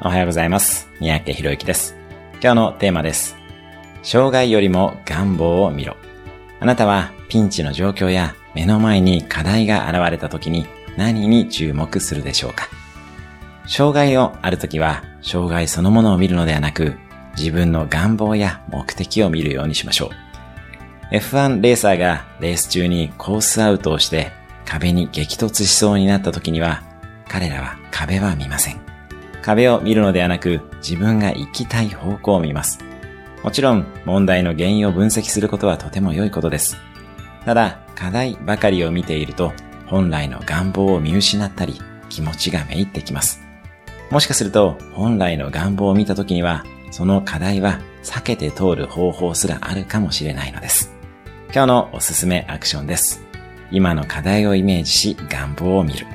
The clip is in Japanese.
おはようございます。三宅博之です。今日のテーマです。障害よりも願望を見ろ。あなたはピンチの状況や目の前に課題が現れた時に何に注目するでしょうか障害をある時は障害そのものを見るのではなく自分の願望や目的を見るようにしましょう。F1 レーサーがレース中にコースアウトをして壁に激突しそうになった時には彼らは壁は見ません。壁を見るのではなく自分が行きたい方向を見ます。もちろん問題の原因を分析することはとても良いことです。ただ課題ばかりを見ていると本来の願望を見失ったり気持ちがめいってきます。もしかすると本来の願望を見た時にはその課題は避けて通る方法すらあるかもしれないのです。今日のおすすめアクションです。今の課題をイメージし願望を見る。